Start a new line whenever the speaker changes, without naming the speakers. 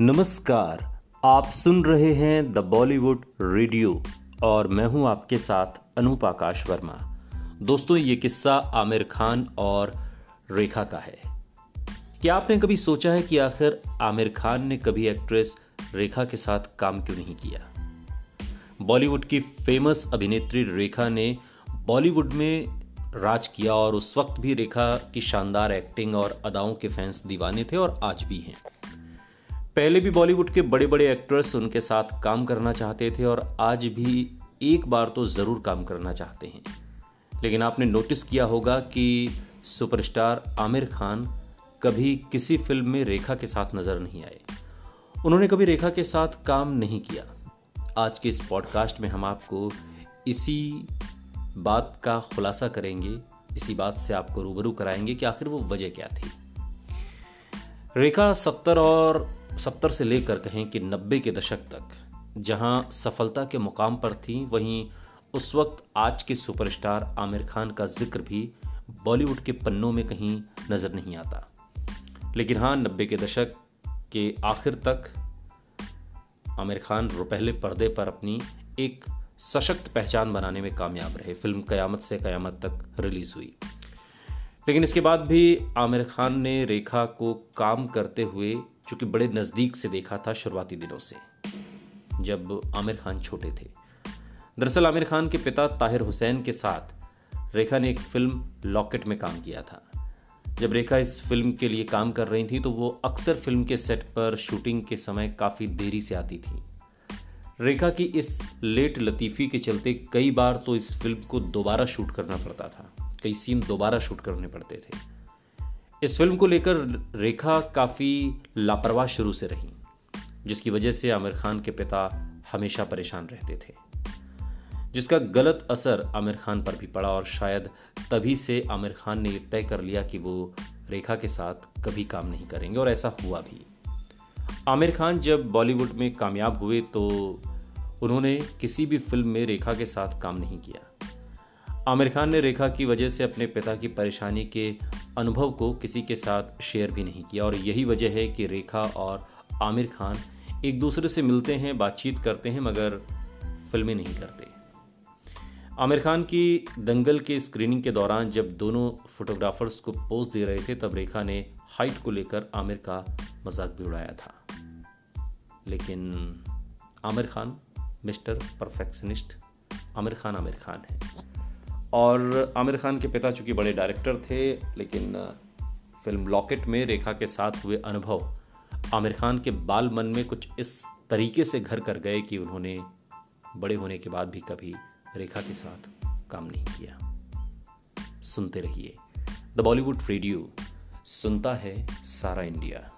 नमस्कार, आप सुन रहे हैं द बॉलीवुड रेडियो और मैं हूँ आपके साथ अनूप आकाश वर्मा। दोस्तों, ये किस्सा आमिर खान और रेखा का है। क्या आपने कभी सोचा है कि आखिर आमिर खान ने कभी एक्ट्रेस रेखा के साथ काम क्यों नहीं किया? बॉलीवुड की फ़ेमस अभिनेत्री रेखा ने बॉलीवुड में राज किया और उस वक्त भी रेखा की शानदार एक्टिंग और अदाओं के फैंस दीवाने थे और आज भी हैं। पहले भी बॉलीवुड के बड़े बड़े एक्टर्स उनके साथ काम करना चाहते थे और आज भी एक बार तो ज़रूर काम करना चाहते हैं। लेकिन आपने नोटिस किया होगा कि सुपरस्टार आमिर खान कभी किसी फ़िल्म में रेखा के साथ नज़र नहीं आए। उन्होंने कभी रेखा के साथ काम नहीं किया। आज के इस पॉडकास्ट में हम आपको इसी बात का खुलासा करेंगे, इसी बात से आपको रूबरू कराएँगे कि आखिर वो वजह क्या थी। रेखा सत्तर और सत्तर से लेकर कहें कि नब्बे के दशक तक, जहाँ सफलता के मुकाम पर थी, वहीं उस वक्त आज के सुपरस्टार आमिर खान का ज़िक्र भी बॉलीवुड के पन्नों में कहीं नज़र नहीं आता। लेकिन हाँ नब्बे के दशक के आखिर तक आमिर खान पहले पर्दे पर अपनी एक सशक्त पहचान बनाने में कामयाब रहे। फ़िल्म कयामत से कयामत तक रिलीज़ हुई। लेकिन इसके बाद भी आमिर खान ने रेखा को काम करते हुए चूँकि बड़े नज़दीक से देखा था शुरुआती दिनों से, जब आमिर खान छोटे थे। दरअसल आमिर खान के पिता ताहिर हुसैन के साथ रेखा ने एक फ़िल्म लॉकेट में काम किया था। जब रेखा इस फ़िल्म के लिए काम कर रही थी तो वो अक्सर फ़िल्म के सेट पर शूटिंग के समय काफ़ी देरी से आती थी। रेखा की इस लेट लतीफ़ी के चलते कई बार तो इस फ़िल्म को दोबारा शूट करना पड़ता था, कई सीन दोबारा शूट करने पड़ते थे। इस फ़िल्म को लेकर रेखा काफ़ी लापरवाह शुरू से रही, जिसकी वजह से आमिर खान के पिता हमेशा परेशान रहते थे। जिसका गलत असर आमिर खान पर भी पड़ा और शायद तभी से आमिर खान ने तय कर लिया कि वो रेखा के साथ कभी काम नहीं करेंगे, और ऐसा हुआ भी। आमिर खान जब बॉलीवुड में कामयाब हुए तो उन्होंने किसी भी फ़िल्म में रेखा के साथ काम नहीं किया। आमिर खान ने रेखा की वजह से अपने पिता की परेशानी के अनुभव को किसी के साथ शेयर भी नहीं किया, और यही वजह है कि रेखा और आमिर खान एक दूसरे से मिलते हैं, बातचीत करते हैं, मगर फ़िल्में नहीं करते। आमिर खान की दंगल के स्क्रीनिंग के दौरान जब दोनों फोटोग्राफर्स को पोज दे रहे थे, तब रेखा ने हाइट को लेकर आमिर का मज़ाक भी उड़ाया था। लेकिन आमिर खान, मिस्टर परफेक्शनिस्ट, आमिर खान आमिर खान है। और आमिर खान के पिता चूँकि बड़े डायरेक्टर थे, लेकिन फ़िल्म लॉकेट में रेखा के साथ हुए अनुभव आमिर खान के बाल मन में कुछ इस तरीके से घर कर गए कि उन्होंने बड़े होने के बाद भी कभी रेखा के साथ काम नहीं किया। सुनते रहिए। द बॉलीवुड रेडियो सुनता है सारा इंडिया